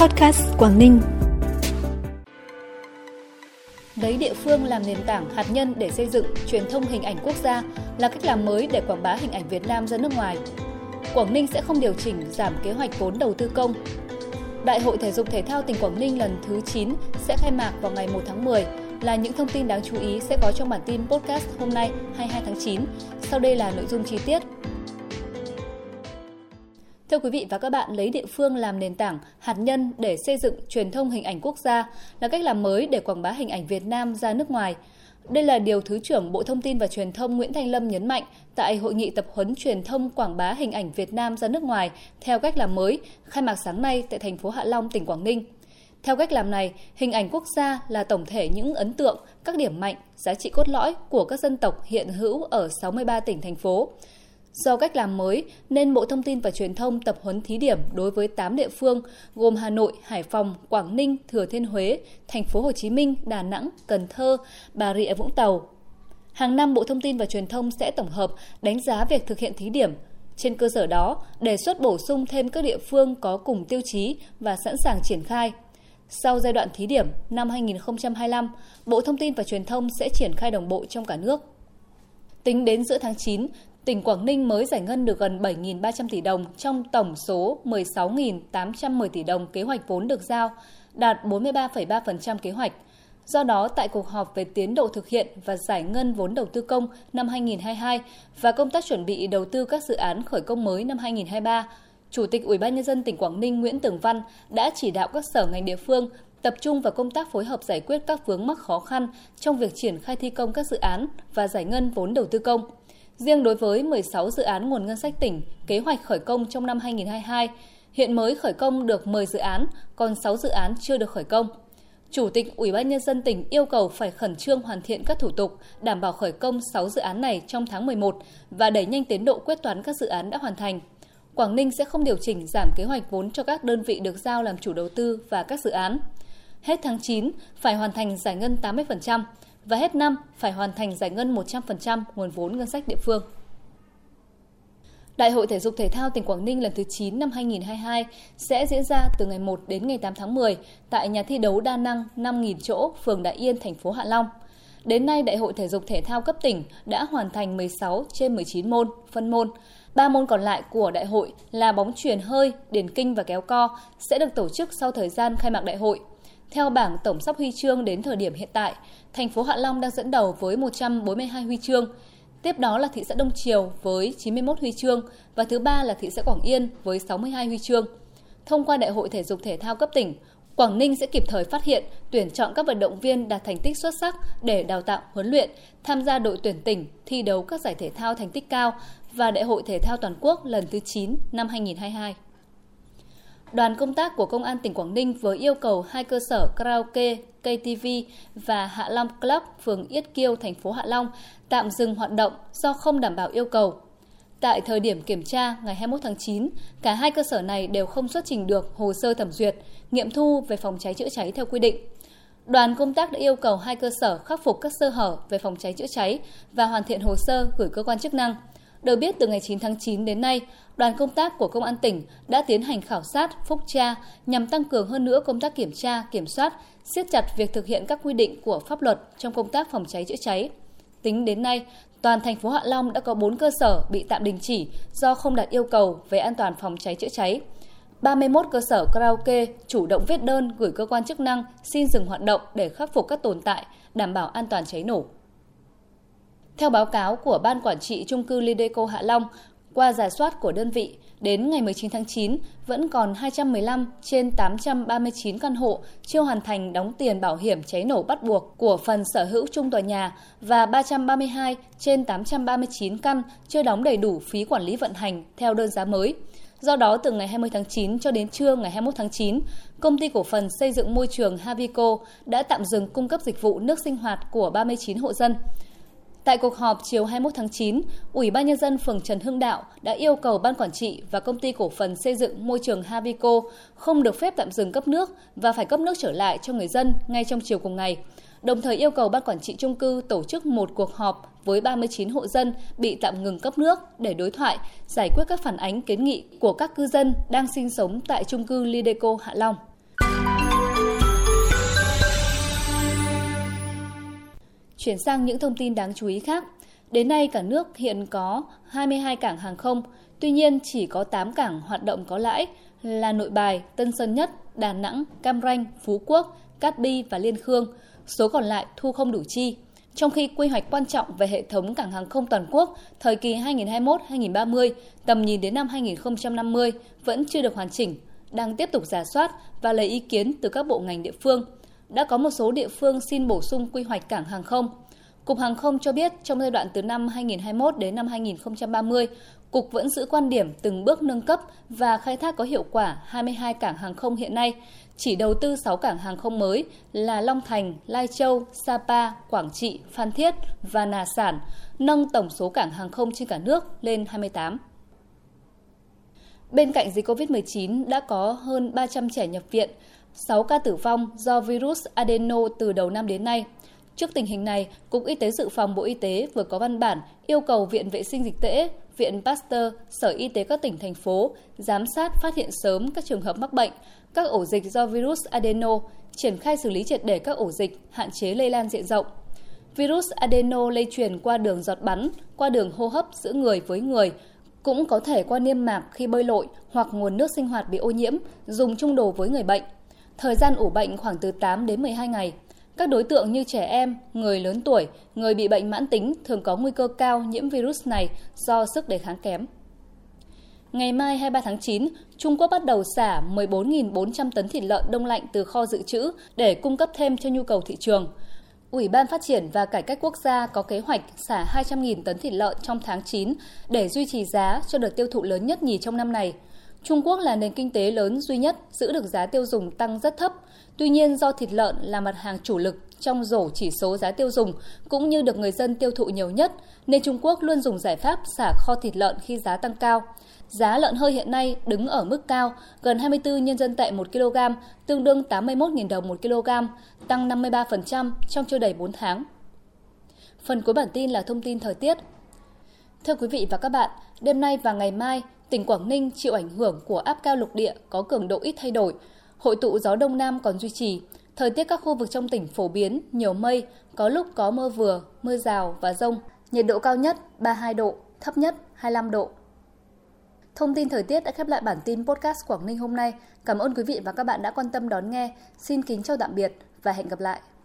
Podcast Quảng Ninh. Lấy địa phương làm nền tảng hạt nhân để xây dựng, truyền thông hình ảnh quốc gia là cách làm mới để quảng bá hình ảnh Việt Nam ra nước ngoài. Quảng Ninh sẽ không điều chỉnh, giảm kế hoạch vốn đầu tư công. Đại hội thể dục thể thao tỉnh Quảng Ninh lần thứ 9 sẽ khai mạc vào ngày 1 tháng 10 là những thông tin đáng chú ý sẽ có trong bản tin podcast hôm nay 22 tháng 9. Sau đây là nội dung chi tiết. Thưa quý vị và các bạn, lấy địa phương làm nền tảng, hạt nhân để xây dựng truyền thông hình ảnh quốc gia là cách làm mới để quảng bá hình ảnh Việt Nam ra nước ngoài. Đây là điều Thứ trưởng Bộ Thông tin và Truyền thông Nguyễn Thanh Lâm nhấn mạnh tại hội nghị tập huấn truyền thông quảng bá hình ảnh Việt Nam ra nước ngoài theo cách làm mới, khai mạc sáng nay tại thành phố Hạ Long, tỉnh Quảng Ninh. Theo cách làm này, hình ảnh quốc gia là tổng thể những ấn tượng, các điểm mạnh, giá trị cốt lõi của các dân tộc hiện hữu ở 63 tỉnh thành phố. Do cách làm mới nên Bộ Thông tin và Truyền thông tập huấn thí điểm đối với 8 địa phương gồm Hà Nội, Hải Phòng, Quảng Ninh, Thừa Thiên Huế, Thành phố Hồ Chí Minh, Đà Nẵng, Cần Thơ, Bà Rịa Vũng Tàu. Hàng năm Bộ Thông tin và Truyền thông sẽ tổng hợp đánh giá việc thực hiện thí điểm. Trên cơ sở đó, đề xuất bổ sung thêm các địa phương có cùng tiêu chí và sẵn sàng triển khai. Sau giai đoạn thí điểm năm 2025, Bộ Thông tin và Truyền thông sẽ triển khai đồng bộ trong cả nước. Tính đến giữa tháng 9, tỉnh Quảng Ninh mới giải ngân được gần 7.300 tỷ đồng trong tổng số 16.810 tỷ đồng kế hoạch vốn được giao, đạt 43,3% kế hoạch. Do đó, tại cuộc họp về tiến độ thực hiện và giải ngân vốn đầu tư công năm 2022 và công tác chuẩn bị đầu tư các dự án khởi công mới năm 2023, Chủ tịch Ủy ban nhân dân tỉnh Quảng Ninh Nguyễn Tường Văn đã chỉ đạo các sở ngành địa phương tập trung vào công tác phối hợp giải quyết các vướng mắc khó khăn trong việc triển khai thi công các dự án và giải ngân vốn đầu tư công. Riêng đối với 16 dự án nguồn ngân sách tỉnh kế hoạch khởi công trong năm 2022, hiện mới khởi công được 10 dự án, còn 6 dự án chưa được khởi công. Chủ tịch Ủy ban nhân dân tỉnh yêu cầu phải khẩn trương hoàn thiện các thủ tục, đảm bảo khởi công 6 dự án này trong tháng 11 và đẩy nhanh tiến độ quyết toán các dự án đã hoàn thành. Quảng Ninh sẽ không điều chỉnh giảm kế hoạch vốn cho các đơn vị được giao làm chủ đầu tư và các dự án. Hết tháng 9 phải hoàn thành giải ngân 80% và hết năm phải hoàn thành giải ngân 100% nguồn vốn ngân sách địa phương. Đại hội thể dục thể thao tỉnh Quảng Ninh lần thứ 9 năm 2022 sẽ diễn ra từ ngày 1 đến ngày 8 tháng 10 tại nhà thi đấu đa năng 5.000 chỗ, phường Đại Yên, thành phố Hạ Long. Đến nay, Đại hội thể dục thể thao cấp tỉnh đã hoàn thành 16 trên 19 môn, phân môn. Ba môn còn lại của đại hội là bóng truyền hơi, điền kinh và kéo co sẽ được tổ chức sau thời gian khai mạc đại hội. Theo bảng tổng sắp huy chương đến thời điểm hiện tại, thành phố Hạ Long đang dẫn đầu với 142 huy chương. Tiếp đó là thị xã Đông Triều với 91 huy chương và thứ ba là thị xã Quảng Yên với 62 huy chương. Thông qua Đại hội thể dục thể thao cấp tỉnh, Quảng Ninh sẽ kịp thời phát hiện, tuyển chọn các vận động viên đạt thành tích xuất sắc để đào tạo, huấn luyện, tham gia đội tuyển tỉnh, thi đấu các giải thể thao thành tích cao và Đại hội thể thao toàn quốc lần thứ 9 năm 2022. Đoàn công tác của Công an tỉnh Quảng Ninh vừa yêu cầu hai cơ sở karaoke KTV và Hạ Long Club, phường Yết Kiêu, thành phố Hạ Long tạm dừng hoạt động do không đảm bảo yêu cầu. Tại thời điểm kiểm tra ngày 21 tháng 9, cả hai cơ sở này đều không xuất trình được hồ sơ thẩm duyệt, nghiệm thu về phòng cháy chữa cháy theo quy định. Đoàn công tác đã yêu cầu hai cơ sở khắc phục các sơ hở về phòng cháy chữa cháy và hoàn thiện hồ sơ gửi cơ quan chức năng. Được biết từ ngày 9 tháng 9 đến nay, đoàn công tác của Công an tỉnh đã tiến hành khảo sát, phúc tra nhằm tăng cường hơn nữa công tác kiểm tra, kiểm soát, siết chặt việc thực hiện các quy định của pháp luật trong công tác phòng cháy chữa cháy. Tính đến nay, toàn thành phố Hạ Long đã có 4 cơ sở bị tạm đình chỉ do không đạt yêu cầu về an toàn phòng cháy chữa cháy. 31 cơ sở karaoke chủ động viết đơn gửi cơ quan chức năng xin dừng hoạt động để khắc phục các tồn tại, đảm bảo an toàn cháy nổ. Theo báo cáo của Ban Quản trị Trung cư Lideco Hạ Long, qua giả soát của đơn vị, đến ngày 19 tháng 9 vẫn còn 215 trên 839 căn hộ chưa hoàn thành đóng tiền bảo hiểm cháy nổ bắt buộc của phần sở hữu chung tòa nhà và 332 trên 839 căn chưa đóng đầy đủ phí quản lý vận hành theo đơn giá mới. Do đó, từ ngày 20 tháng 9 cho đến trưa ngày 21 tháng 9, Công ty cổ phần xây dựng môi trường Havico đã tạm dừng cung cấp dịch vụ nước sinh hoạt của 39 hộ dân. Tại cuộc họp chiều 21 tháng 9, Ủy ban Nhân dân phường Trần Hưng Đạo đã yêu cầu Ban Quản trị và Công ty Cổ phần Xây dựng Môi trường Havico không được phép tạm dừng cấp nước và phải cấp nước trở lại cho người dân ngay trong chiều cùng ngày. Đồng thời yêu cầu Ban Quản trị trung cư tổ chức một cuộc họp với 39 hộ dân bị tạm ngừng cấp nước để đối thoại, giải quyết các phản ánh kiến nghị của các cư dân đang sinh sống tại trung cư Lideco Hạ Long. Chuyển sang những thông tin đáng chú ý khác. Đến nay cả nước hiện có 22 cảng hàng không, tuy nhiên chỉ có 8 cảng hoạt động có lãi là Nội Bài, Tân Sơn Nhất, Đà Nẵng, Cam Ranh, Phú Quốc, Cát Bi và Liên Khương. Số còn lại thu không đủ chi. Trong khi quy hoạch quan trọng về hệ thống cảng hàng không toàn quốc thời kỳ 2021-2030, tầm nhìn đến năm 2050 vẫn chưa được hoàn chỉnh, đang tiếp tục giả soát và lấy ý kiến từ các bộ ngành địa phương. Đã có một số địa phương xin bổ sung quy hoạch cảng hàng không. Cục Hàng không cho biết trong giai đoạn từ năm 2021 đến năm 2030, Cục vẫn giữ quan điểm từng bước nâng cấp và khai thác có hiệu quả 22 cảng hàng không hiện nay, chỉ đầu tư 6 cảng hàng không mới là Long Thành, Lai Châu, Sapa, Quảng Trị, Phan Thiết và Nà Sản, nâng tổng số cảng hàng không trên cả nước lên 28. Bên cạnh dịch COVID-19 đã có hơn 300 trẻ nhập viện, 6 ca tử vong do virus adeno từ đầu năm đến nay. Trước tình hình này, Cục Y tế Dự phòng Bộ Y tế vừa có văn bản yêu cầu Viện Vệ sinh Dịch tễ, Viện Pasteur, Sở Y tế các tỉnh, thành phố giám sát phát hiện sớm các trường hợp mắc bệnh, các ổ dịch do virus adeno, triển khai xử lý triệt để các ổ dịch, hạn chế lây lan diện rộng. Virus adeno lây truyền qua đường giọt bắn, qua đường hô hấp giữa người với người, cũng có thể qua niêm mạc khi bơi lội hoặc nguồn nước sinh hoạt bị ô nhiễm, dùng chung đồ với người bệnh. Thời gian ủ bệnh khoảng từ 8 đến 12 ngày. Các đối tượng như trẻ em, người lớn tuổi, người bị bệnh mãn tính thường có nguy cơ cao nhiễm virus này do sức đề kháng kém. Ngày mai 23 tháng 9, Trung Quốc bắt đầu xả 14.400 tấn thịt lợn đông lạnh từ kho dự trữ để cung cấp thêm cho nhu cầu thị trường. Ủy ban Phát triển và Cải cách Quốc gia có kế hoạch xả 200.000 tấn thịt lợn trong tháng 9 để duy trì giá cho đợt tiêu thụ lớn nhất nhì trong năm này. Trung Quốc là nền kinh tế lớn duy nhất giữ được giá tiêu dùng tăng rất thấp. Tuy nhiên do thịt lợn là mặt hàng chủ lực trong rổ chỉ số giá tiêu dùng cũng như được người dân tiêu thụ nhiều nhất, nên Trung Quốc luôn dùng giải pháp xả kho thịt lợn khi giá tăng cao. Giá lợn hơi hiện nay đứng ở mức cao, gần 24 nhân dân tệ 1 kg, tương đương 81.000 đồng 1 kg, tăng 53% trong chưa đầy 4 tháng. Phần cuối bản tin là thông tin thời tiết. Thưa quý vị và các bạn, đêm nay và ngày mai, tỉnh Quảng Ninh chịu ảnh hưởng của áp cao lục địa có cường độ ít thay đổi. Hội tụ gió đông nam còn duy trì. Thời tiết các khu vực trong tỉnh phổ biến, nhiều mây, có lúc có mưa vừa, mưa rào và rông. Nhiệt độ cao nhất 32 độ, thấp nhất 25 độ. Thông tin thời tiết đã khép lại bản tin podcast Quảng Ninh hôm nay. Cảm ơn quý vị và các bạn đã quan tâm đón nghe. Xin kính chào tạm biệt và hẹn gặp lại.